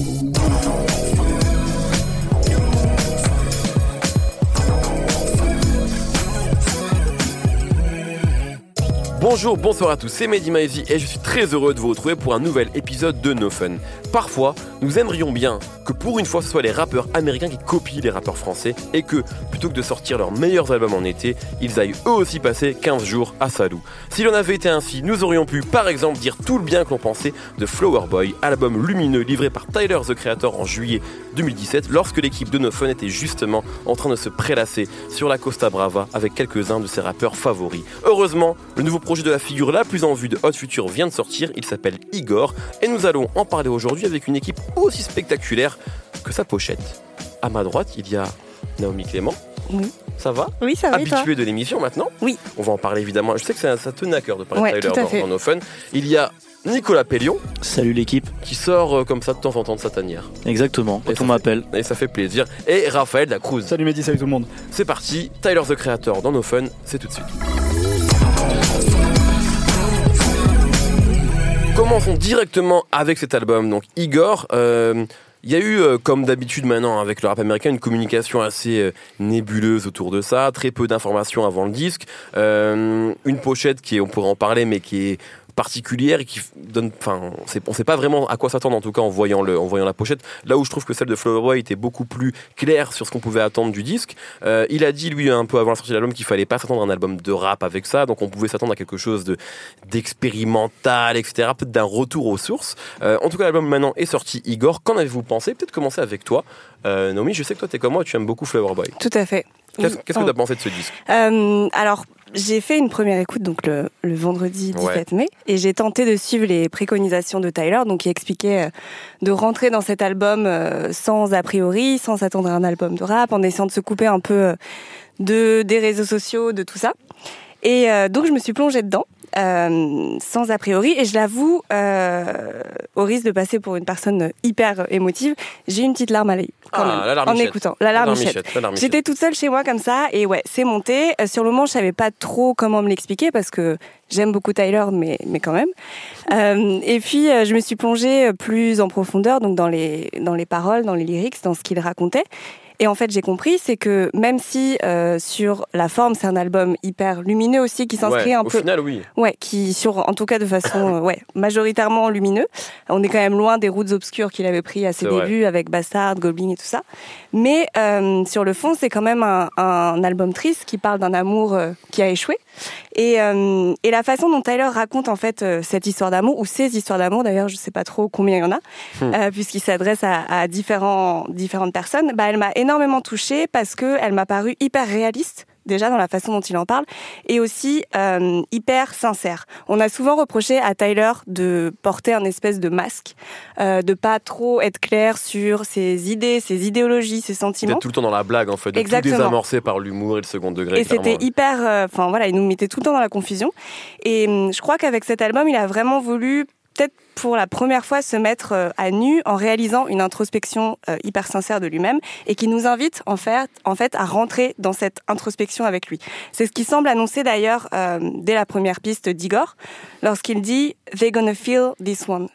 Show. Bonjour, bonsoir à tous, c'est Mehdi Maizy et je suis très heureux de vous retrouver pour un nouvel épisode de No Fun. Parfois, nous aimerions bien que pour une fois ce soit les rappeurs américains qui copient les rappeurs français et que, plutôt que de sortir leurs meilleurs albums en été, ils aillent eux aussi passer 15 jours à Salou. S'il en avait été ainsi, nous aurions pu par exemple dire tout le bien que l'on pensait de Flower Boy, album lumineux livré par Tyler the Creator en juillet 2017 lorsque l'équipe de No Fun était justement en train de se prélasser sur la Costa Brava avec quelques-uns de ses rappeurs favoris. Heureusement, le nouveau projet de la figure la plus en vue de Hot Future vient de sortir, il s'appelle Igor et nous allons en parler aujourd'hui avec une équipe aussi spectaculaire que sa pochette. À ma droite, il y a Naomi Clément. Oui. Ça va? Oui, ça va. Habitué de l'émission maintenant? Oui. On va en parler évidemment. Je sais que ça, ça tenait à cœur de parler Ouais, de Tyler dans, dans nos fun. Il y a Nicolas Pellion Salut l'équipe. qui sort euh, comme ça de temps en temps de sa tanière. Exactement, Et quand on m'appelle. Et ça fait plaisir. Et Raphaël Dacruz. Salut Mehdi, salut tout le monde. C'est parti, Tyler the Creator dans nos fun, c'est tout de suite. Commençons directement avec cet album, donc Igor. euh, il y a eu, euh, comme d'habitude maintenant avec le rap américain, une communication assez euh, nébuleuse autour de ça, très peu d'informations avant le disque, euh, une pochette qui est, on pourrait en parler, mais qui est particulière et qui donne, enfin, on on sait pas vraiment à quoi s'attendre en tout cas en voyant le, en voyant la pochette. Là où je trouve que celle de Flower Boy était beaucoup plus claire sur ce qu'on pouvait attendre du disque. Euh, il a dit lui un peu avant la sortie de l'album qu'il fallait pas s'attendre à un album de rap avec ça, donc on pouvait s'attendre à quelque chose de d'expérimental, etc. Peut-être d'un retour aux sources. Euh, en tout cas, l'album maintenant est sorti. Igor, qu'en avez-vous pensé? Peut-être commencer avec toi, euh, Naomi. Je sais que toi t'es comme moi, tu aimes beaucoup Flower Boy. Tout à fait. Qu'est-ce que tu as pensé de ce disque Euh, alors, j'ai fait une première écoute donc le, le vendredi 17 mai et j'ai tenté de suivre les préconisations de Tyler, donc qui expliquait euh, de rentrer dans cet album euh, sans a priori, sans s'attendre à un album de rap, en essayant de se couper un peu de des réseaux sociaux, de tout ça. Et euh, donc je me suis plongée dedans. Euh, sans a priori et je l'avoue euh, au risque de passer pour une personne hyper émotive j'ai une petite larme à l'œil quand Ah, même, la en écoutant la larmichette Larmichette, la larmichette. J'étais toute seule chez moi comme ça et ouais, c'est monté. Euh, Sur le moment, je savais pas trop comment me l'expliquer parce que j'aime beaucoup Tyler, mais mais quand même. Euh, et puis euh, je me suis plongée plus en profondeur, donc dans les dans les paroles, dans les lyrics, dans ce qu'il racontait. Et en fait, j'ai compris, c'est que même si euh, sur la forme, c'est un album hyper lumineux aussi, qui s'inscrit Ouais, un au peu, final, oui. ouais, qui sur, en tout cas de façon, euh, ouais, majoritairement lumineux. On est quand même loin des routes obscures qu'il avait pris à ses vrai. débuts avec Bastard, Goblin et tout ça. Mais euh, sur le fond, c'est quand même un, un album triste qui parle d'un amour euh, qui a échoué. Et, euh, et la façon dont Tyler raconte en fait euh, cette histoire d'amour ou ces histoires d'amour, d'ailleurs, je sais pas trop combien il y en a, Hmm. euh, puisqu'il s'adresse à, à différents, différentes personnes. Bah, elle m'a énormément touchée parce que elle m'a paru hyper réaliste déjà dans la façon dont il en parle, et aussi euh, hyper sincère. On a souvent reproché à Tyler de porter un espèce de masque, euh, de pas trop être clair sur ses idées, ses idéologies, ses sentiments. D'être tout le temps dans la blague en fait, de tout Exactement. désamorcer par l'humour et le second degré. Et c'était hyper, euh, enfin voilà, il nous mettait tout le temps dans la confusion. Et hum, je crois qu'avec cet album, il a vraiment voulu peut-être pour la première fois se mettre euh, à nu en réalisant une introspection euh, hyper sincère de lui-même et qui nous invite en fait, en fait à rentrer dans cette introspection avec lui. C'est ce qui semble annoncer d'ailleurs euh, dès la première piste d'Igor lorsqu'il dit They're gonna feel this one.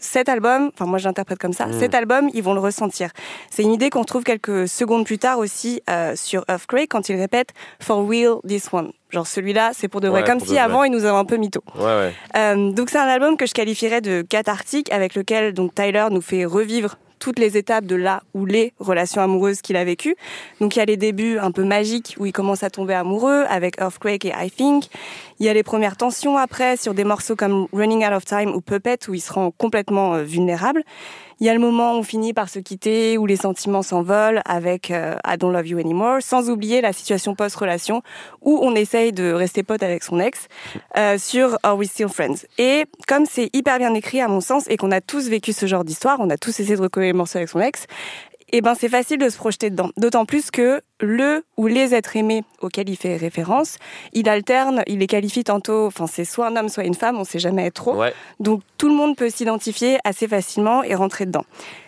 Cet album, enfin moi je l'interprète comme ça, Mm. cet album ils vont le ressentir. C'est une idée qu'on retrouve quelques secondes plus tard aussi euh, sur Earthquake quand il répète For real this one. Genre celui-là c'est pour de vrai, Ouais, comme si de vrai. avant il nous avait un peu mytho. Ouais, ouais. Euh, donc c'est un album que je qualifierais de cathartique avec lequel donc Tyler nous fait revivre toutes les étapes de là ou les relations amoureuses qu'il a vécues. Donc il y a les débuts un peu magiques où il commence à tomber amoureux avec Earthquake et I Think. Il y a les premières tensions après sur des morceaux comme Running Out of Time ou Puppet où il se rend complètement euh, vulnérable. Il y a le moment où on finit par se quitter, où les sentiments s'envolent avec euh, I Don't Love You Anymore, sans oublier la situation post-relation où on essaye de rester pote avec son ex euh, sur Are We Still Friends? Et comme c'est hyper bien écrit à mon sens et qu'on a tous vécu ce genre d'histoire, on a tous essayé de recoller les morceaux avec son ex, et ben c'est facile de se projeter dedans. D'autant plus que le ou les êtres aimés auxquels il fait référence, il alterne, il les qualifie tantôt, enfin c'est soit un homme, soit une femme, on sait jamais trop. Ouais. Donc tout le monde peut s'identifier assez facilement et rentrer dedans.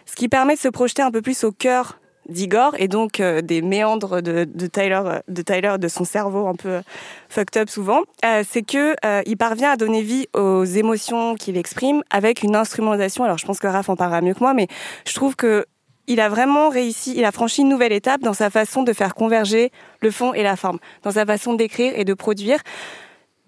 Ce qui permet de se projeter un peu plus au cœur d'Igor et donc euh, des méandres de, de, Tyler, de Tyler, de son cerveau un peu fucked up souvent, c'est que il parvient à donner vie aux émotions qu'il exprime avec une instrumentalisation. Alors je pense que Raph en parlera mieux que moi, mais je trouve que il a vraiment réussi, il a franchi une nouvelle étape dans sa façon de faire converger le fond et la forme, dans sa façon d'écrire et de produire.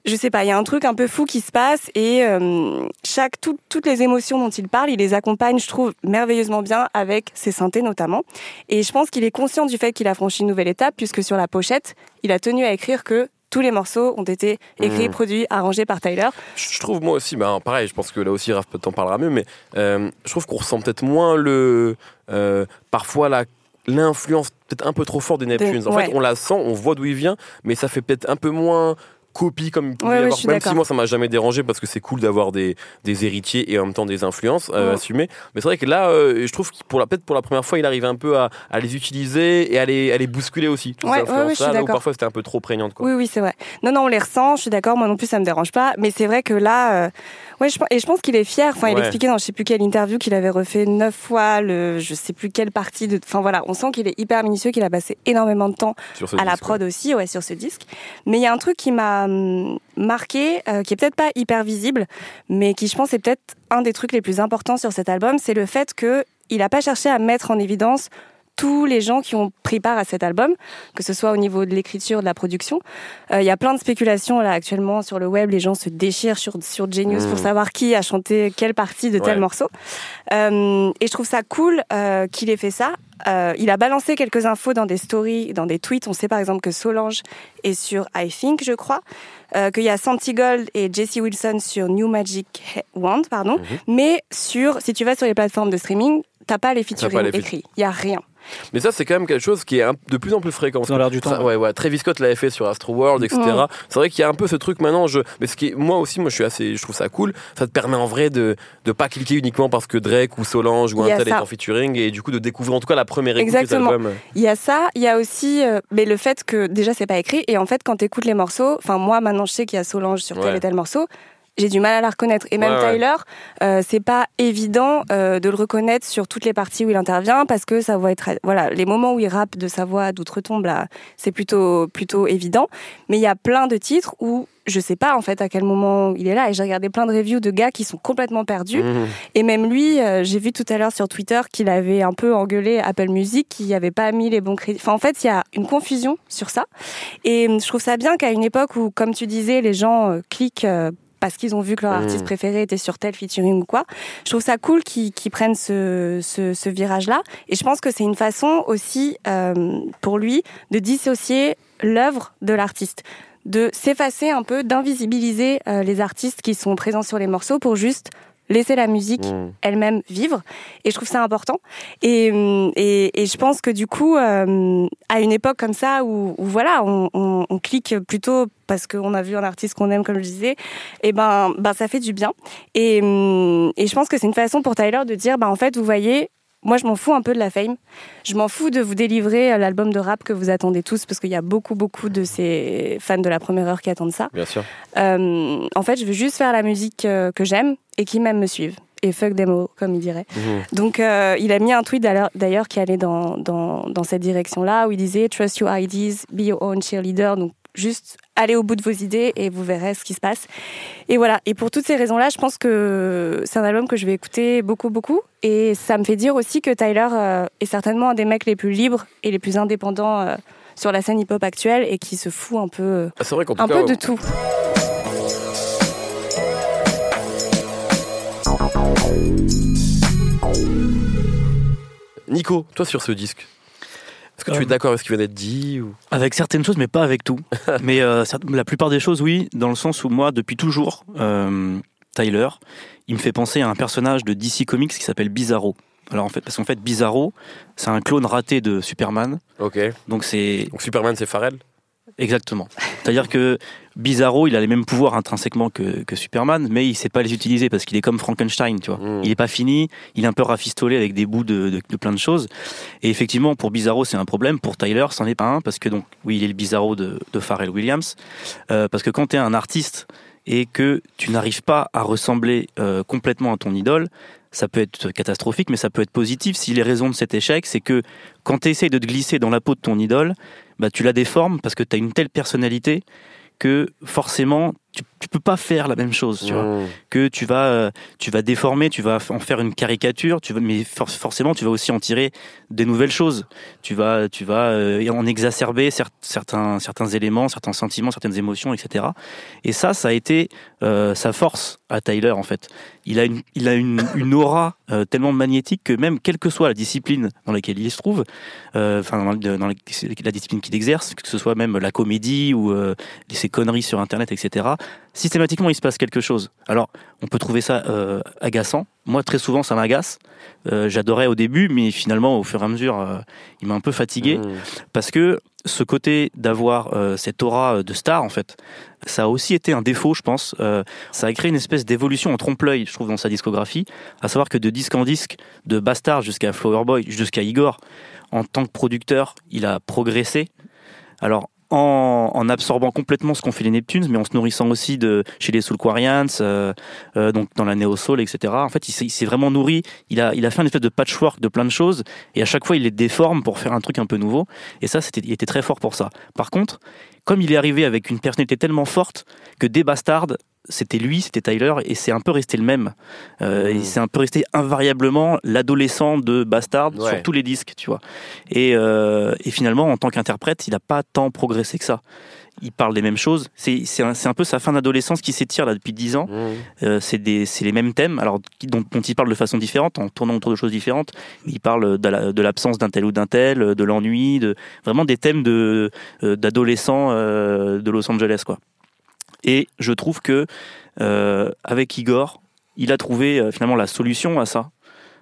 Je sais pas, il y a un truc un peu fou qui se passe et euh, chaque toutes les émotions dont il parle, il les accompagne, je trouve, merveilleusement bien avec ses synthés notamment. Et je pense qu'il est conscient du fait qu'il a franchi une nouvelle étape puisque sur la pochette, il a tenu à écrire que tous les morceaux ont été écrits, mmh. produits, arrangés par Tyler. Je trouve moi aussi, bah, pareil, je pense que là aussi Raph t'en parlera mieux, mais euh, je trouve qu'on ressent peut-être moins le, euh, parfois la l'influence peut-être un peu trop forte des Neptunes. En fait, on la sent, on voit d'où il vient, mais ça fait peut-être un peu moins copie comme il pouvait avoir. même si moi ça m'a jamais dérangé parce que c'est cool d'avoir des, des, héritiers et en même temps des influences euh, assumées. Mais c'est vrai que là, euh, je trouve que pour la peut-être pour la première fois, il arrive un peu à, à les utiliser et à les, à les bousculer aussi. Toutes ouais, là, parfois c'était un peu trop prégnante. Quoi. Oui, oui, c'est vrai. Non, non, on les ressent. Je suis d'accord. Moi non plus, ça me dérange pas. Mais c'est vrai que là. Euh, Ouais, je, et je pense qu'il est fier. Enfin, il expliquait dans je sais plus quelle interview qu'il avait refait neuf fois le, je sais plus quelle partie de. Enfin voilà, on sent qu'il est hyper minutieux, qu'il a passé énormément de temps à la prod aussi, ouais, sur ce disque. Mais il y a un truc qui m'a marqué, euh, qui est peut-être pas hyper visible, mais qui, je pense, est peut-être un des trucs les plus importants sur cet album, c'est le fait que il a pas cherché à mettre en évidence tous les gens qui ont pris part à cet album, que ce soit au niveau de l'écriture, de la production. Euh, il y a plein de spéculations là actuellement sur le web, les gens se déchirent sur, sur Genius pour mmh. savoir qui a chanté quelle partie de tel morceau. Euh, et je trouve ça cool euh, qu'il ait fait ça. Euh, il a balancé quelques infos dans des stories, dans des tweets. On sait par exemple que Solange est sur I Think, je crois. Euh, qu'il y a Santi Gold et Jesse Wilson sur New Magic Wand, pardon. Mmh. Mais sur, si tu vas sur les plateformes de streaming, t'as pas les featuring écrits. Il y a rien. Mais ça, c'est quand même quelque chose qui est de plus en plus fréquent. Dans l'air du temps. ouais, ouais. Travis Scott l'avait fait sur Astro World, etc. C'est vrai qu'il y a un peu ce truc maintenant. Je, mais ce qui moi aussi, moi, je suis assez, je trouve ça cool. Ça te permet en vrai de de pas cliquer uniquement parce que Drake ou Solange ou un tel est en featuring et du coup de découvrir en tout cas la première écoute Exactement. Il y a ça. Il y a aussi, euh, mais le fait que déjà c'est pas écrit et en fait quand tu écoutes les morceaux, enfin moi maintenant je sais qu'il y a Solange sur tel et tel morceau j'ai du mal à la reconnaître. Et même Tyler, euh, c'est pas évident euh, de le reconnaître sur toutes les parties où il intervient parce que sa voix est très, voilà, les moments où il rappe de sa voix d'outre-tombe là, c'est plutôt plutôt évident. Mais il y a plein de titres où je sais pas en fait à quel moment il est là et j'ai regardé plein de reviews de gars qui sont complètement perdus mmh. et même lui euh, j'ai vu tout à l'heure sur Twitter qu'il avait un peu engueulé Apple Music qui avait pas mis les bons crédits enfin en fait il y a une confusion sur ça et je trouve ça bien qu'à une époque où comme tu disais les gens cliquent parce qu'ils ont vu que leur artiste mmh. préféré était sur tel featuring ou quoi. Je trouve ça cool qu'ils prennent ce, ce, virage-là. Et je pense que c'est une façon aussi euh, pour lui de dissocier l'œuvre de l'artiste de s'effacer un peu, d'invisibiliser euh, les artistes qui sont présents sur les morceaux pour juste laisser la musique mmh. elle-même vivre. Et je trouve ça important. Et, et, et je pense que du coup, euh, à une époque comme ça où, où voilà, on, on, on, clique plutôt parce qu'on a vu un artiste qu'on aime, comme je disais, et eh ben, ben ça fait du bien. Et, et je pense que c'est une façon pour Tyler de dire, ben en fait, vous voyez, moi, je m'en fous un peu de la fame. Je m'en fous de vous délivrer euh, l'album de rap que vous attendez tous, parce qu'il y a beaucoup, beaucoup de ces fans de la première heure qui attendent ça. Bien sûr. Euh, en fait, je veux juste faire la musique euh, que j'aime et qui même me suivent. Et fuck demo, comme il dirait. Mhm. Donc, euh, il a mis un tweet d'ailleurs qui allait dans, dans, dans cette direction-là, où il disait Trust your ideas, be your own cheerleader. Donc, juste allez au bout de vos idées et vous verrez ce qui se passe. Et voilà. Et pour toutes ces raisons-là, je pense que c'est un album que je vais écouter beaucoup, beaucoup. Et ça me fait dire aussi que Tyler euh, est certainement un des mecs les plus libres et les plus indépendants euh, sur la scène hip-hop actuelle et qui se fout un peu, ah, vrai un peu de tout. Nico, toi sur ce disque, tu es euh, d'accord avec ce qui vient d'être dit ou... Avec certaines choses, mais pas avec tout. mais euh, la plupart des choses, oui, dans le sens où moi, depuis toujours, euh, Tyler, il me fait penser à un personnage de DC Comics qui s'appelle Bizarro. Alors en fait, parce qu'en fait, Bizarro, c'est un clone raté de Superman. Ok. Donc c'est. Donc Superman, c'est Pharrell. Exactement. C'est-à-dire que Bizarro, il a les mêmes pouvoirs intrinsèquement que, que Superman, mais il sait pas les utiliser parce qu'il est comme Frankenstein, tu vois. Hmm. Il est pas fini, il est un peu rafistolé avec des bouts de, de, plein de choses. Et effectivement, pour Bizarro, c'est un problème. Pour Tyler, c'en est pas un parce que donc, oui, il est le Bizarro de, de Pharrell Williams. Euh, parce que quand tu es un artiste et que tu n'arrives pas à ressembler euh, complètement à ton idole, ça peut être catastrophique, mais ça peut être positif si les raisons de cet échec, c'est que quand tu essayes de te glisser dans la peau de ton idole, bah, tu la déformes parce que tu as une telle personnalité que forcément tu, tu peux pas faire la même chose, tu vois. Mmh. Que tu vas, euh, tu vas déformer, tu vas en faire une caricature, tu vas, mais for- forcément tu vas aussi en tirer des nouvelles choses. Tu vas, tu vas euh, en exacerber cer- certains, certains éléments, certains sentiments, certaines émotions, etc. Et ça, ça a été euh, sa force à Tyler en fait. Il a une, il a une, une aura euh, tellement magnétique que même quelle que soit la discipline dans laquelle il se trouve, enfin dans, la, la discipline qu'il exerce, que ce soit même la comédie ou ces conneries sur Internet, etc. Systématiquement, il se passe quelque chose. Alors, on peut trouver ça euh, agaçant. Moi, très souvent, ça m'agace. Euh, J'adorais au début, mais finalement, au fur et à mesure, euh, il m'a un peu fatigué Mmh. parce que ce côté d'avoir cette aura de star, en fait, ça a aussi été un défaut, je pense. Ça a créé une espèce d'évolution en trompe-l'œil, je trouve, dans sa discographie, à savoir que de disque en disque, de Bastard jusqu'à Flower Boy, jusqu'à Igor, en tant que producteur, il a progressé. Alors, en, absorbant complètement ce qu'ont fait les Neptunes, mais en se nourrissant aussi de chez les Soulquarians, euh, euh, donc dans la néo soul, etc. En fait, il s'est- il s'est vraiment nourri. Il a, il a fait un espèce de patchwork de plein de choses, et à chaque fois, il les déforme pour faire un truc un peu nouveau. Et ça, c'était, il était très fort pour ça. Par contre, comme il est arrivé avec une personnalité tellement forte que des Bastards, c'était lui, c'était Tyler, et c'est un peu resté le même. Euh, et C'est un peu resté invariablement l'adolescent de Bastard Ouais. sur tous les disques, tu vois. Et, euh, et finalement, en tant qu'interprète, il n'a pas tant progressé que ça. Il parle des mêmes choses. C'est un, peu sa fin d'adolescence qui s'étire là depuis 10 ans. Mmh. Euh, c'est les mêmes thèmes, alors dont, dont il parle de façon différente, en tournant autour de choses différentes. Il parle de la- de l'absence d'un tel ou d'un tel, de l'ennui, de vraiment des thèmes d'adolescents de Los Angeles, quoi. Et je trouve que euh, avec Igor, il a trouvé euh, finalement la solution à ça,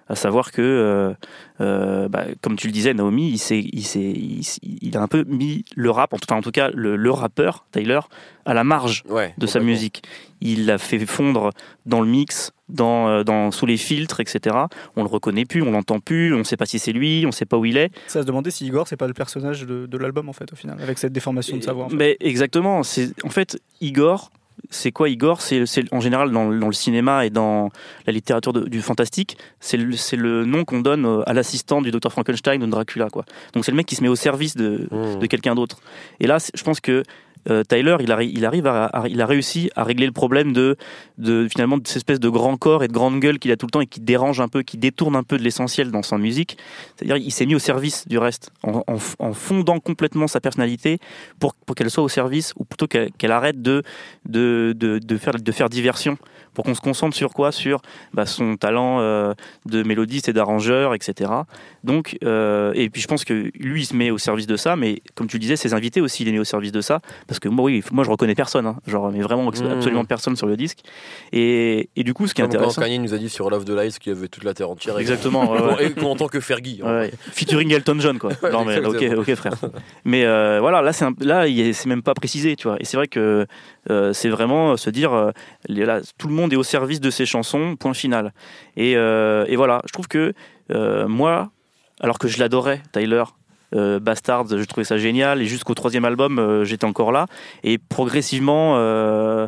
à savoir que, euh, euh, bah, comme tu le disais, Naomi, il, s'est- il, s'est- il, a un peu mis le rap, enfin en tout cas le, le rappeur Tyler, à la marge Ouais, de sa musique. Il l'a fait fondre dans le mix, dans, euh, dans, sous les filtres, etc. On le reconnaît plus, on l'entend plus, on ne sait pas si c'est lui, on ne sait pas où il est. Ça se demandait si Igor, c'est pas le personnage de, de l'album en fait, au final, avec cette déformation de sa voix. en fait. Mais exactement. C'est en fait Igor. C'est quoi Igor? C'est c'est- en général dans, le- dans le cinéma et dans la littérature de- du fantastique, c'est le, nom qu'on donne euh, à l'assistant du docteur Frankenstein ou de Dracula, quoi. Donc c'est le mec qui se met au service de, Mmh. de quelqu'un d'autre. Et là, je pense que euh, Tyler, il, arri- il arrive à, à- il a réussi à régler le problème de, finalement de cette espèce de grand corps et de grande gueule qu'il a tout le temps et qui dérange un peu, qui détourne un peu de l'essentiel dans sa musique. C'est-à-dire, il s'est mis au service du reste, en, fondant complètement sa personnalité pour, qu'elle soit au service, ou plutôt qu'elle arrête de, faire, diversion, pour qu'on se concentre sur quoi? Sur bah, son talent euh, de mélodiste et d'arrangeur, etc. Donc, euh, et puis je pense que lui, il se met au service de ça, mais comme tu le disais, ses invités aussi, il est mis au service de ça, que moi, oui, moi, je reconnais personne, hein, genre, mais vraiment Mhm. absolument personne sur le disque. Et, et du coup, ce qui est Comme intéressant. Kanye nous a dit sur Love the Lies qu'il y avait toute la terre entière. Exactement. Et qu'on entend que Fergie. hein. Ouais, featuring Elton John quoi. Ouais, non mais ok, exactement. ok frère. Mais euh, voilà, là c'est là c'est même pas précisé, tu vois. Et c'est vrai que euh, c'est vraiment se dire euh, là, tout le monde est au service de ses chansons, point final. Et, euh, et voilà, je trouve que euh, moi, alors que je l'adorais, Tyler. Euh, Bastards, je trouvais ça génial. Et jusqu'au troisième album, euh, j'étais encore là. Et progressivement, euh,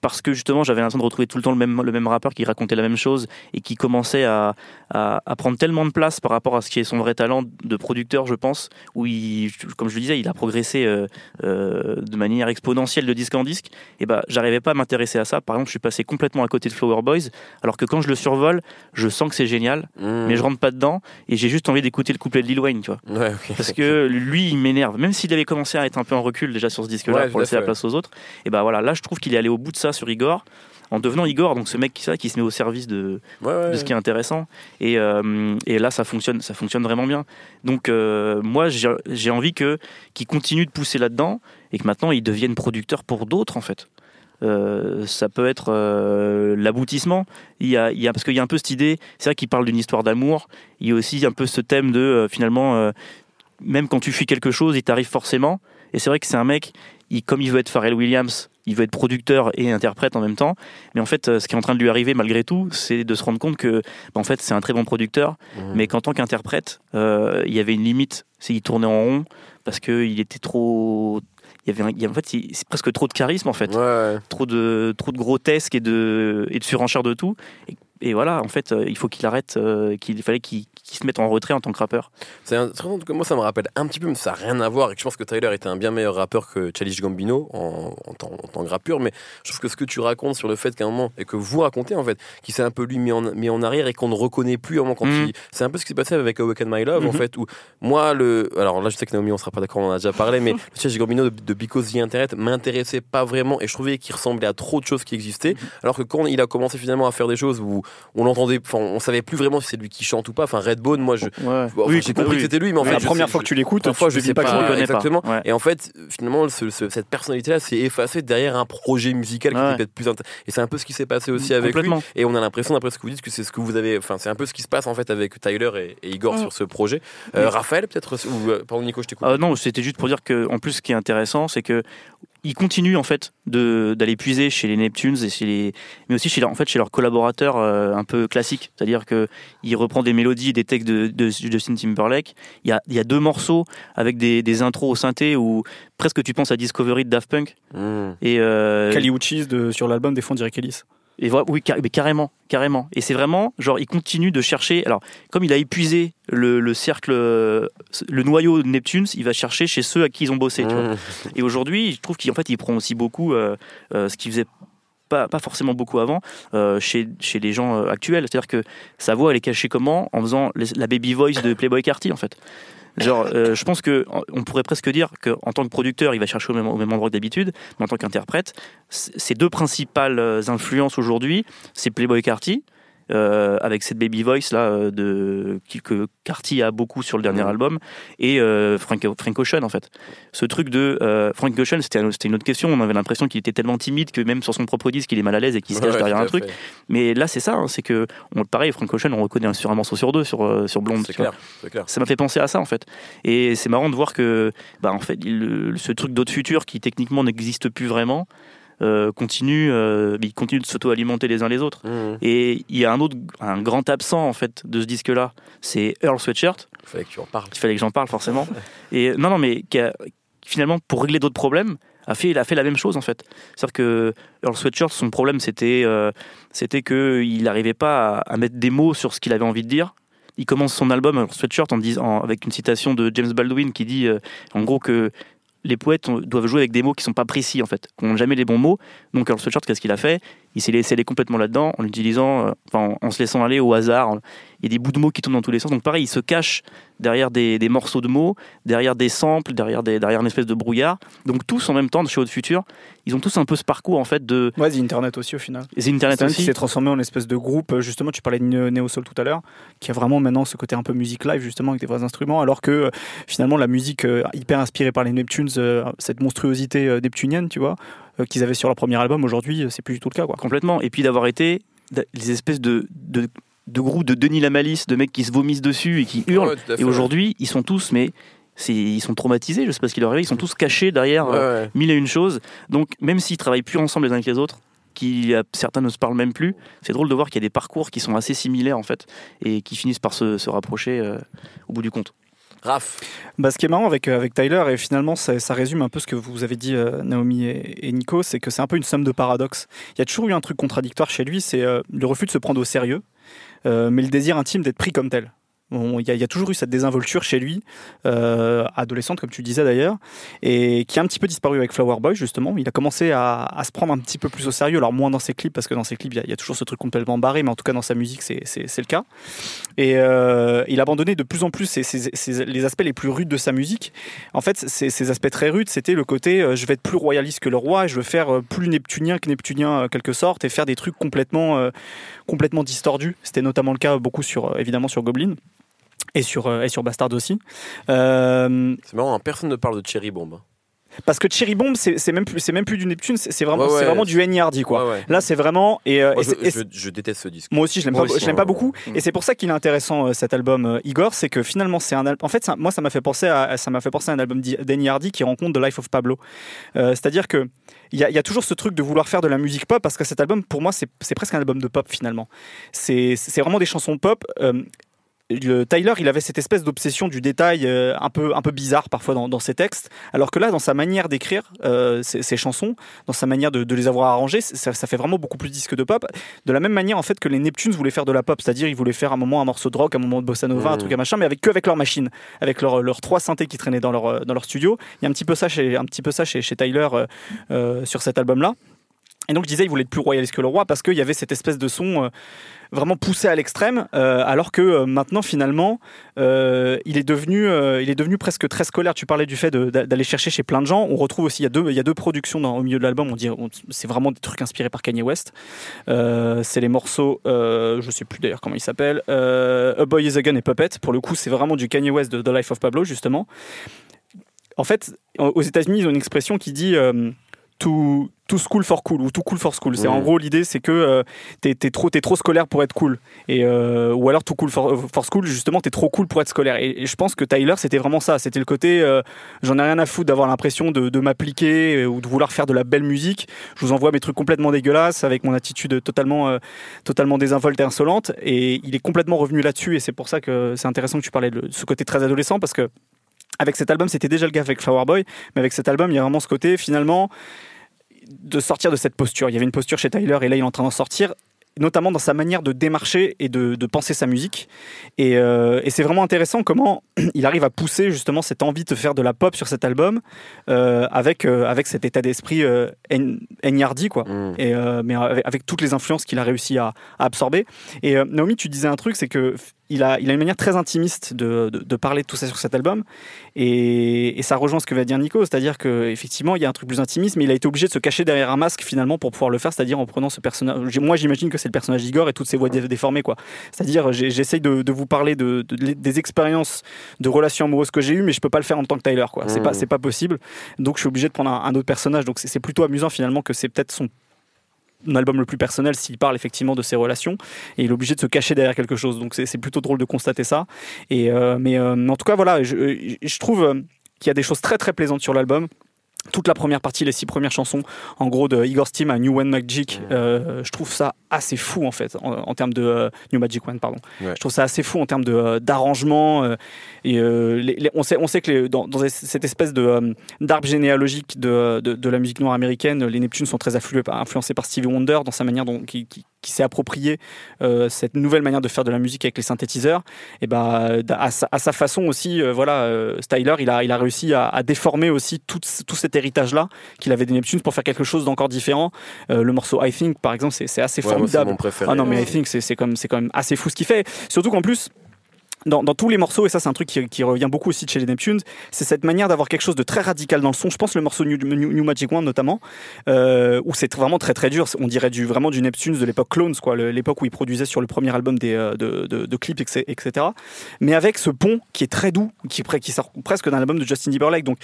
parce que justement j'avais l'impression de retrouver tout le temps le même, le même rappeur qui racontait la même chose et qui commençait à, à, à prendre tellement de place par rapport à ce qui est son vrai talent de producteur, je pense, où il, comme je le disais, il a progressé euh, euh, de manière exponentielle de disque en disque. Et bah, j'arrivais pas à m'intéresser à ça. Par exemple, je suis passé complètement à côté de Flower Boys, alors que quand je le survole, je sens que c'est génial, Mmh. mais je rentre pas dedans et j'ai juste envie d'écouter le couplet de Lil Wayne, tu vois. Ouais. Parce que lui, il m'énerve. Même s'il avait commencé à être un peu en recul déjà sur ce disque-là Ouais, pour laisser la place aux autres, et bah voilà, là, je trouve qu'il est allé au bout de ça sur Igor. En devenant Igor, donc ce mec qui, ça, qui se met au service de, Ouais, ouais. de ce qui est intéressant. Et, euh, et là, ça fonctionne, ça fonctionne vraiment bien. Donc, euh, moi, j'ai envie que qu'il continue de pousser là-dedans et que maintenant, il devienne producteur pour d'autres, en fait. Euh, ça peut être l'aboutissement. Il y a, il y a, parce qu'il y a un peu cette idée, c'est vrai qu'il parle d'une histoire d'amour. Il y a aussi un peu ce thème de finalement, même quand tu fuis quelque chose, il t'arrive forcément. Et c'est vrai que c'est un mec, il, comme il veut être Pharrell Williams, il veut être producteur et interprète en même temps. Mais en fait, euh, ce qui est en train de lui arriver malgré tout, c'est de se rendre compte que, bah, en fait, c'est un très bon producteur, Mmh. mais qu'en tant qu'interprète, euh, il y avait une limite. C'est il tournait en rond parce qu'il était trop. Il y avait, un- il y a- en fait, c'est presque trop de charisme en fait, ouais. trop de trop de grotesque et de et de surenchère de tout. Et et voilà, en fait, il faut qu'il arrête, qu'il fallait qu'il se mette en retrait en tant que rappeur. C'est un, que moi, ça me rappelle un petit peu, mais ça n'a rien à voir. Et je pense que Tyler était un bien meilleur rappeur que Chalice Gambino en, en, tant, que rappeur. Mais je trouve que ce que tu racontes sur le fait qu'à un moment, et que vous racontez en fait, qu'il s'est un peu lui mis en, mis en arrière et qu'on ne reconnaît plus quand mm. il. C'est un peu ce qui s'est passé avec Awaken My Love, en mm-hmm. fait, où moi, le. Alors là, je sais que Naomi, on sera pas d'accord, on en a déjà parlé, mais le Chalice Gambino de, de Because the Internet m'intéressait pas vraiment et je trouvais qu'il ressemblait à trop de choses qui existaient. Mm-hmm. Alors que quand il a commencé finalement à faire des choses où on l'entendait, enfin, on savait plus vraiment si c'est lui qui chante ou pas. Enfin, Redbone, moi, je. oui, j'ai compris que c'était lui, mais en fait. La première fois que tu l'écoutes, parfois, je dis pas, que le connais exactement. Et en fait, finalement, cette personnalité-là s'est effacée derrière un projet musical qui était peut-être plus. Et c'est un peu ce qui s'est passé aussi avec lui. Et on a l'impression, d'après ce que vous dites, que c'est ce que vous avez. Enfin, c'est un peu ce qui se passe en fait avec Tyler et, Igor mm. sur ce projet. Euh, Raphaël, peut-être Ou, euh, pardon, Nico, je t'écoute. Ah, non, c'était juste pour dire que, en plus, ce qui est intéressant, c'est que ils continuent en fait d'aller puiser chez les Neptunes et chez les, mais aussi chez leur, en fait chez leurs collaborateurs euh, un peu classiques. C'est-à-dire que il reprend des mélodies, des textes de, de, Justin Timberlake. Il y a, il y a deux morceaux avec des, des, intros au synthé où presque tu penses à Discovery de Daft Punk. Mmh. Et euh, Kali Uchis de, sur l'album des fonds Ellis. Et oui, mais carrément, carrément. Et c'est vraiment, genre, il continue de chercher. Alors, comme il a épuisé le, cercle, le noyau de Neptunes, il va chercher chez ceux à qui ils ont bossé. Mmh. Et aujourd'hui, je trouve qu'en fait, il prend aussi beaucoup euh, euh, ce qu'il faisait pas, pas, forcément beaucoup avant euh, chez, chez les gens actuels. C'est-à-dire que sa voix, elle est cachée comment? En faisant la baby voice de Playboy Carty, en fait. Genre, euh, je pense que on pourrait presque dire qu'en tant que producteur, il va chercher au même, au même endroit que d'habitude, mais en tant qu'interprète, ses deux principales influences aujourd'hui, c'est Playboy Carty, euh, avec cette baby voice là euh, de que Carty a beaucoup sur le dernier album et euh, Frank, Frank Ocean en fait. Ce truc de Frank Ocean, c'était une autre question. On avait l'impression qu'il était tellement timide que même sur son propre disque, il est mal à l'aise et qu'il se cache derrière un truc. Mais là, c'est ça, hein, c'est que on, pareil, Frank Ocean, on reconnaît sur un morceau sur deux sur sur Blonde. C'est clair, clair, Ça m'a fait penser à ça en fait. Et c'est marrant de voir que bah en fait, ce truc d'autre futur qui techniquement n'existe plus vraiment. Euh, continue, euh, ils continuent de s'auto-alimenter les uns les autres. Mmh. Et il y a un autre, un grand absent en fait de ce disque-là, c'est Earl Sweatshirt. Il fallait que tu en parles. Il fallait que j'en parle forcément. et non, non, mais qui a, finalement, pour régler d'autres problèmes, a fait, il a fait la même chose en fait. C'est-à-dire que Earl Sweatshirt, son problème, c'était, euh, c'était qu'il n'arrivait pas à, mettre des mots sur ce qu'il avait envie de dire. Il commence son album Earl Sweatshirt en disant, avec une citation de James Baldwin qui dit, en gros que les poètes doivent jouer avec des mots qui sont pas précis en fait, qui n'ont jamais les bons mots. Donc Earl Sweatshirt, qu'est-ce qu'il a fait? Il s'est laissé aller complètement là-dedans en utilisant, euh, enfin, en se laissant aller au hasard. Il y a des bouts de mots qui tournent dans tous les sens. Donc pareil, il se cache derrière des, morceaux de mots, derrière des samples, derrière, des, derrière une espèce de brouillard. Donc tous en même temps, chez Haute Futur, ils ont tous un peu ce parcours en fait de. Ouais, The Internet aussi au final. The Internet aussi. s'est transformé en espèce de groupe. Euh, justement, tu parlais de Neo Soul tout à l'heure, qui a vraiment maintenant ce côté un peu musique live justement avec des vrais instruments, alors que euh, finalement la musique hyper inspirée par les Neptunes, cette monstruosité neptunienne, tu vois, qu'ils avaient sur leur premier album. Aujourd'hui, euh, c'est plus du tout le cas. Quoi. Complètement. Et puis d'avoir été les espèces de, de, de groupes de Denis la Malice, de mecs qui se vomissent dessus et qui hurlent. et aujourd'hui, ils sont tous, mais ils sont traumatisés, je sais pas ce qui leur arrive, ils sont tous cachés derrière mille et une choses. Donc même s'ils travaillent plus ensemble les uns que les autres, qui certains ne se parlent même plus, c'est drôle de voir qu'il y a des parcours qui sont assez similaires en fait et qui finissent par se, se rapprocher au bout du compte. Raph bah, Ce qui est marrant avec, euh, avec Tyler, et finalement ça, ça résume un peu ce que vous avez dit euh, Naomi et, Nico, c'est que c'est un peu une somme de paradoxes. Il y a toujours eu un truc contradictoire chez lui, c'est euh, le refus de se prendre au sérieux, mais le désir intime d'être pris comme tel. Il y, a toujours eu cette désinvolture chez lui, euh, adolescente comme tu disais d'ailleurs, et qui a un petit peu disparu avec Flower Boy justement. Il a commencé à, se prendre un petit peu plus au sérieux, alors moins dans ses clips parce que dans ses clips il y, a toujours ce truc complètement barré, mais en tout cas dans sa musique c'est le cas. Et euh, il a abandonné de plus en plus les aspects les plus rudes de sa musique. En fait, ces, aspects très rudes, c'était le côté euh, je vais être plus royaliste que le roi, je veux faire plus neptunien que neptunien quelque sorte, et faire des trucs complètement complètement distordus. C'était notamment le cas beaucoup sur évidemment sur Goblin et sur, euh, et sur Bastard aussi. Euh, c'est marrant, hein, personne ne parle de Cherry Bomb. Hein. Parce que Cherry Bomb, c'est même plus, c'est même plus du Neptune, c'est vraiment, c'est vraiment du N.E.R.D. quoi. Là, c'est vraiment. Et, euh, je, déteste ce disque. Moi aussi, je l'aime pas, je l'aime pas beaucoup. Mm. Et c'est pour ça qu'il est intéressant cet album Igor, c'est que finalement, c'est un album. En fait, moi, ça m'a fait penser à, ça m'a fait penser à un album d'N.E.R.D. qui rencontre The Life of Pablo. C'est-à-dire que il y, a toujours ce truc de vouloir faire de la musique pop parce que cet album, pour moi, c'est presque un album de pop finalement. C'est vraiment des chansons pop le Tyler, il avait cette espèce d'obsession du détail euh, un peu un peu bizarre parfois dans, dans, ses textes, alors que là, dans sa manière d'écrire euh, ses, chansons, dans sa manière de, de les avoir arrangées, ça, ça, fait vraiment beaucoup plus disque de pop. De la même manière en fait que les Neptunes voulaient faire de la pop, c'est-à-dire ils voulaient faire un moment un morceau de rock, un moment de bossa nova, un mmh. truc à machin, mais avec que avec leur machine, avec leurs leur trois synthés qui traînaient dans leur dans leur studio. Il y a un petit peu ça chez un petit peu ça chez, chez Tyler euh, sur cet album-là. Et donc je disais, il voulait être plus royaliste que le roi parce qu'il y avait cette espèce de son vraiment poussé à l'extrême, euh, alors que euh, maintenant finalement euh, il est devenu il est devenu presque très scolaire. Tu parlais du fait d'aller chercher chez plein de gens. On retrouve aussi il y a deux il y a deux productions au milieu de l'album. On dit c'est vraiment des trucs inspirés par Kanye West. c'est les morceaux, je sais plus d'ailleurs comment ils s'appellent, A Boy Is a Gun et Puppet. Pour le coup, c'est vraiment du Kanye West de The Life of Pablo justement. En fait, aux États-Unis, ils ont une expression qui dit to, school for cool ou too cool for school. C'est en gros l'idée, c'est que euh, t'es es trop, es trop scolaire pour être cool, et euh, ou alors too cool for, school, justement t'es trop cool pour être scolaire. Et, je pense que Tyler c'était vraiment ça. C'était le côté, euh, j'en ai rien à foutre d'avoir l'impression de, de m'appliquer ou de vouloir faire de la belle musique. Je vous envoie mes trucs complètement dégueulasses avec mon attitude totalement, totalement désinvolte et insolente. Et il est complètement revenu là-dessus. Et c'est pour ça que c'est intéressant que tu parlais de ce côté très adolescent parce que avec cet album, c'était déjà le cas avec Flower Boy, mais avec cet album, il y a vraiment ce côté, finalement, de sortir de cette posture. Il y avait une posture chez Tyler et là il est en train d'en sortir notamment dans sa manière de démarcher et de, penser sa musique. Euh, et, c'est vraiment intéressant comment il arrive à pousser justement cette envie de faire de la pop sur cet album euh, avec, euh, avec cet état d'esprit euh, quoi. Mm. Et, mais avec, toutes les influences qu'il a réussi à, à absorber. Et Naomi, tu disais un truc, c'est que il a, il a une manière très intimiste de, de, parler de tout ça sur cet album. Et, et, ça rejoint ce que va dire Nico, c'est-à-dire qu'effectivement, il y a un truc plus intimiste, mais il a été obligé de se cacher derrière un masque finalement pour pouvoir le faire, c'est-à-dire en prenant ce personnage. Moi, j'imagine que c'est le personnage d'Igor et toutes ses voix déformées, quoi. C'est-à-dire, j'essaye de, de, vous parler de, des expériences de relations amoureuses que j'ai eues, mais je peux pas le faire en tant que Tyler, quoi. C'est pas, mmh. pas possible. Donc, je suis obligé de prendre un, un autre personnage. Donc, c'est plutôt amusant finalement que c'est peut-être son album le plus personnel s'il parle effectivement de ses relations et il est obligé de se cacher derrière quelque chose. Donc c'est plutôt drôle de constater ça. Et euh, mais euh, en tout cas voilà je, trouve euh, qu'il y a des choses très très plaisantes sur l'album toute la première partie, les six premières chansons, en gros de Igor Steam à New One Magic, euh, je trouve ça assez fou en fait, en, termes de euh, New Magic One, pardon. Je trouve ça assez fou en termes de euh, d'arrangement. et on sait, on sait que dans, cette espèce de d'arbre généalogique de, de, la musique noire américaine, les Neptunes sont très influencés par Stevie Wonder dans sa manière dont qui, qui, s'est approprié cette nouvelle manière de faire de la musique avec les synthétiseurs. Et ben à, à, sa, façon aussi, voilà, Styler, il a il a réussi à, à déformer aussi tout, tout cet héritage-là qu'il avait des Neptunes pour faire quelque chose d'encore différent. Euh, le morceau I Think, par exemple, c'est assez formidable. ah non, mais I Think, c'est quand même assez fou ce qu'il fait. Surtout qu'en plus, dans, tous les morceaux, et ça c'est un truc qui, revient beaucoup aussi chez les Neptunes, c'est cette manière d'avoir quelque chose de très radical dans le son. Je pense le morceau New, Magic One notamment, euh, où c'est vraiment très très dur. On dirait du, vraiment du Neptunes de l'époque Clones, quoi, l'époque où il produisait sur le premier album des, euh, de, clips, etc. Mais avec ce pont qui est très doux, qui, qui sort presque d'un album de Justin Timberlake. Donc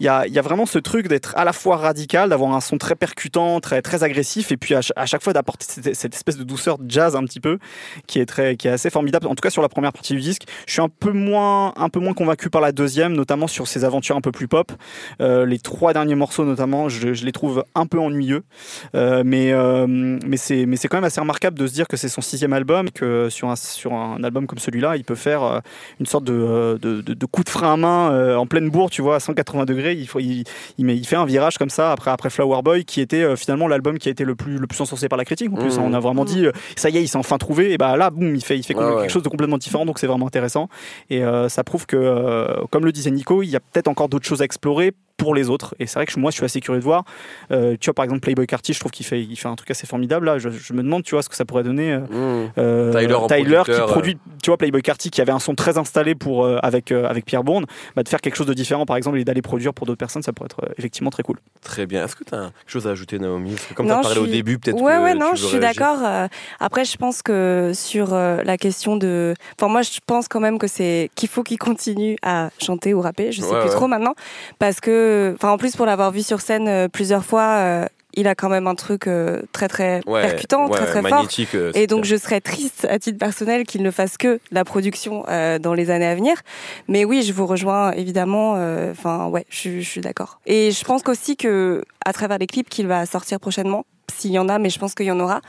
il y a, vraiment ce truc d'être à la fois radical, d'avoir un son très percutant, très, très agressif, et puis à, chaque fois d'apporter cette, espèce de douceur jazz un petit peu, qui est, très, qui est assez formidable. En tout cas sur la première partie du disque, je suis un peu moins, un peu moins convaincu par la deuxième, notamment sur ses aventures un peu plus pop. Euh, les trois derniers morceaux notamment, je, les trouve un peu ennuyeux, euh, mais, euh, mais c'est quand même assez remarquable de se dire que c'est son sixième album, que sur un, sur un album comme celui-là, il peut faire une sorte de, de, de, de coup de frein à main en pleine bourre, tu vois, à 180 degrés il, faut, il, il, fait un virage comme ça après, après Flower Boy, qui était euh, finalement l'album qui a été le plus, le plus encensé par la critique. En plus, mmh. on a vraiment dit, euh, ça y est, il s'est enfin trouvé. Et bah là, boum, il fait, il fait quelque chose de complètement différent. Donc c'est vraiment intéressant. Et euh, ça prouve que, comme le disait Nico, il y a peut-être encore d'autres choses à explorer pour les autres. Et c'est vrai que moi, je suis assez curieux de voir. Euh, tu vois, par exemple, Playboy Carty, je trouve qu'il fait, il fait un truc assez formidable. Là, je, me demande, tu vois, ce que ça pourrait donner. Euh, mmh. euh Tyler, qui produit, tu vois, Playboy Carty, qui avait un son très installé pour euh, avec avec Pierre Bourne, bah, de faire quelque chose de différent, par exemple, et d'aller produire pour d'autres personnes, ça pourrait être effectivement très cool. Très bien. Est-ce que tu as quelque chose à ajouter, Naomi? Comme tu as parlé au début, peut-être. Ouais, que ouais, non, je suis d'accord. après, je pense que sur la question de, enfin, moi, je pense quand même que c'est qu'il faut qu'il continue à chanter ou rapper. Je sais plus trop maintenant, parce que, enfin, en plus pour l'avoir vu sur scène euh, plusieurs fois, euh, il a quand même un truc euh, très très percutant, très très fort. et donc je serais triste à titre personnel qu'il ne fasse que la production dans les années à venir. Mais oui, je vous rejoins évidemment. Enfin ouais, je, je suis d'accord. Et je pense qu'aussi que à travers les clips qu'il va sortir prochainement, s'il y en a, mais je pense qu'il y en aura.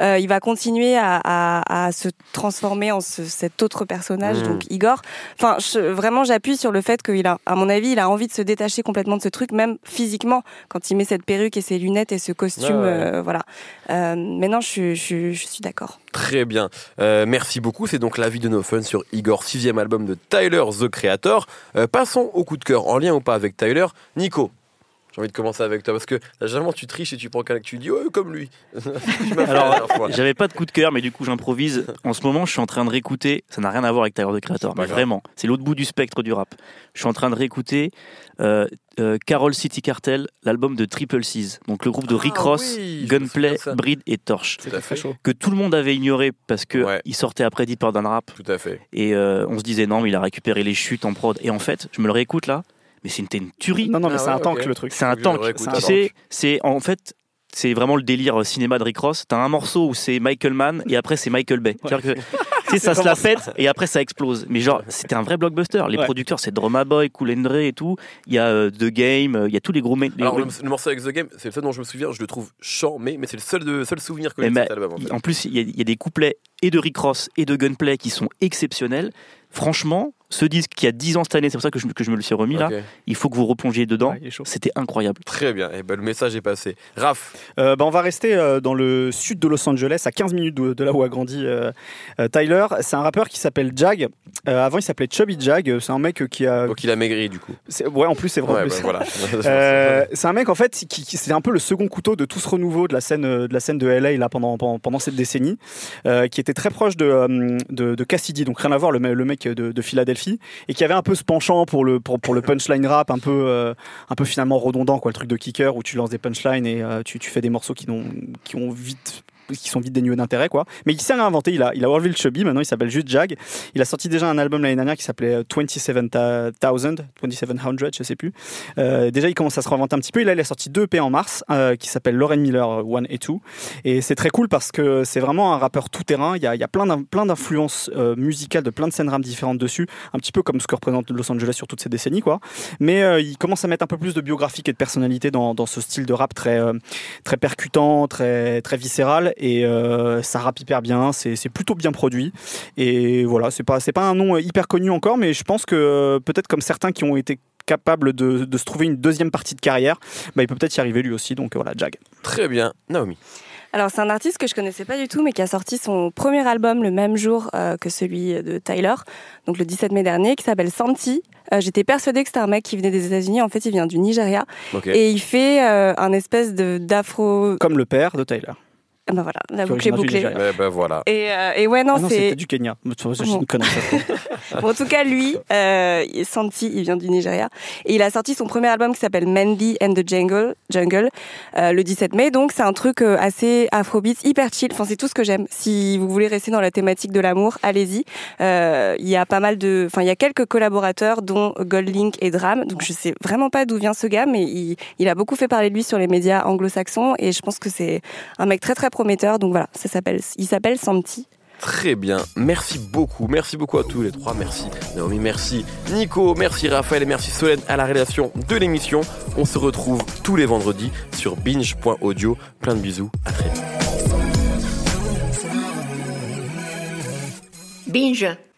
Euh, il va continuer à, à, à se transformer en ce, cet autre personnage, Mm. donc Igor. Enfin, je- vraiment, j'appuie sur le fait qu'il a, à mon avis, il a envie de se détacher complètement de ce truc, même physiquement, quand il met cette perruque et ses lunettes et ce costume. Ouais, ouais. euh, voilà. Euh, mais non, je, suis- je, suis- je suis d'accord. Très bien. Merci beaucoup. C'est donc l'avis de No Fun sur Igor, sixième album de Tyler, The Creator. Passons au coup de cœur, en lien ou pas avec Tyler. Nico, j'ai envie de commencer avec toi parce que là, généralement tu triches et tu prends quelqu'un que tu dis ouais, comme lui. Alors. J'avais pas de coup de cœur, mais du coup, j'improvise. En ce moment, je suis en train de réécouter. Ça n'a rien à voir avec Tyler the Creator, mais grave. vraiment, c'est l'autre bout du spectre du rap. Je suis en train de réécouter euh, euh, Carol City Cartel, l'album de Triple C's, donc le groupe de Rick Ah Ross, oui, Gunplay, de. Breed et Torch, Tout à fait. que tout le monde avait ignoré parce que Ouais. il sortait après Deeper Than Rap Tout à fait. et euh, on se disait non, mais il a récupéré les chutes en prod. Et en fait, je me le réécoute là, mais c'était une tuerie. Non, non, mais Ah c'est ouais, un tank le truc. C'est un tank. Tu sais, c'est en fait, c'est vraiment le délire euh, cinéma de Rick Ross. T'as un morceau où c'est Michael Mann et après c'est Michael Bay. C'est-à-dire que, tu sais, ça se la pète et après ça explose. Mais genre, c'était un vrai blockbuster. Les Ouais. producteurs, c'est Drama Boy, Cool and Dre et tout. Il y a euh, The Game, euh, il y a tous les gros. les Alors gros- le, morceau avec The Game, c'est le seul dont je me souviens. Je le trouve chiant, mais, mais c'est le seul, de, seul souvenir que j'ai de mais- cet album. En fait. en plus, il y, y a des couplets et de Rick Ross et de Gunplay qui sont exceptionnels. Franchement, ce disque qui a 10 ans cette année, c'est pour ça que je, que je me le suis remis là, il faut que vous replongiez dedans. C'était incroyable. Très bien. Et ben, le message est passé. Raph, Euh, bah, on va rester euh, dans le sud de Los Angeles, à 15 minutes de, de là où a grandi euh, euh, Tyler. C'est un rappeur qui s'appelle Jag. Euh, avant, il s'appelait Chubby Jag. C'est un mec qui a. donc il a maigri du coup. c'est- Ouais, en plus, c'est vrai. Ouais, bah, voilà. C'est un mec en fait qui, qui- c'est un peu le second couteau de tout ce renouveau de la scène de la scène de LA là pendant pendant, pendant cette décennie euh, qui était très proche de, de de Cassidy donc rien à voir le, me- le mec de, de Philadelphie et qui avait un peu ce penchant pour le punchline rap un peu euh, un peu finalement redondant quoi le truc de kicker où tu lances des punchlines et euh, tu, fais des morceaux qui ont vite qui sont vite dénués d'intérêt quoi mais il s'est réinventé il a il a enlevé le chubby maintenant il s'appelle juste Jag il a sorti déjà un album l'année dernière qui s'appelait euh, 27000 2700 je sais plus euh, déjà, il commence à se réinventer un petit peu. Et là, il a sorti deux EP en mars euh, qui s'appellent Lauren Miller 1 et 2. Et c'est très cool parce que c'est vraiment un rappeur tout terrain. Il y a, il y a plein d'in- plein d'influences euh, musicales de plein de scènes rap différentes dessus. Un petit peu comme ce que représente Los Angeles sur toutes ces décennies, quoi. Mais euh, il commence à mettre un peu plus de biographique et de personnalité dans, dans ce style de rap très, euh, très percutant, très, très viscéral. Et euh, ça rappe hyper bien. C'est c'est plutôt bien produit. Et voilà, c'est pas, c'est pas un nom euh, hyper connu encore, mais je pense que euh, peut-être comme certains qui ont été capable de, de se trouver une deuxième partie de carrière, bah, il peut peut-être y arriver lui aussi. Donc voilà, Jag. Très bien. Naomi. Alors c'est un artiste que je connaissais pas du tout, mais qui a sorti son premier album le même jour euh, que celui de Tyler, donc le 17 mai dernier, qui s'appelle Santi. Euh, J'étais persuadée que c'était un mec qui venait des États-Unis. En fait, il vient du Nigeria Ok. et il fait euh, un espèce de d'afro. Comme le père de Tyler. Ah ben voilà, la boucle est bouclée. Nigeria. Eh ben voilà. Et, euh, et ouais, non, Ah non, c'est c'était du Kenya. Ça, trop. Bon, en tout cas, lui, euh, Santi, il vient du Nigeria. Et il a sorti son premier album qui s'appelle Mandy and the Jungle, Jungle euh, le 17 mai. Donc, c'est un truc euh, assez afrobeat, hyper chill. Enfin, c'est tout ce que j'aime. Si vous voulez rester dans la thématique de l'amour, allez-y. Euh, Il y a pas mal de... Enfin, il y a quelques collaborateurs, dont Goldlink et Dram. Donc, je sais vraiment pas d'où vient ce gars, mais il, il a beaucoup fait parler de lui sur les médias anglo-saxons. Et je pense que c'est un mec très, très prometteur. Donc, voilà, ça s'appelle, il s'appelle Santi. Très bien, merci beaucoup, merci beaucoup à tous les trois, merci Naomi, merci Nico, merci Raphaël et merci Solène à la réalisation de l'émission. On se retrouve tous les vendredis sur binge.audio. Plein de bisous, à très vite. Binge.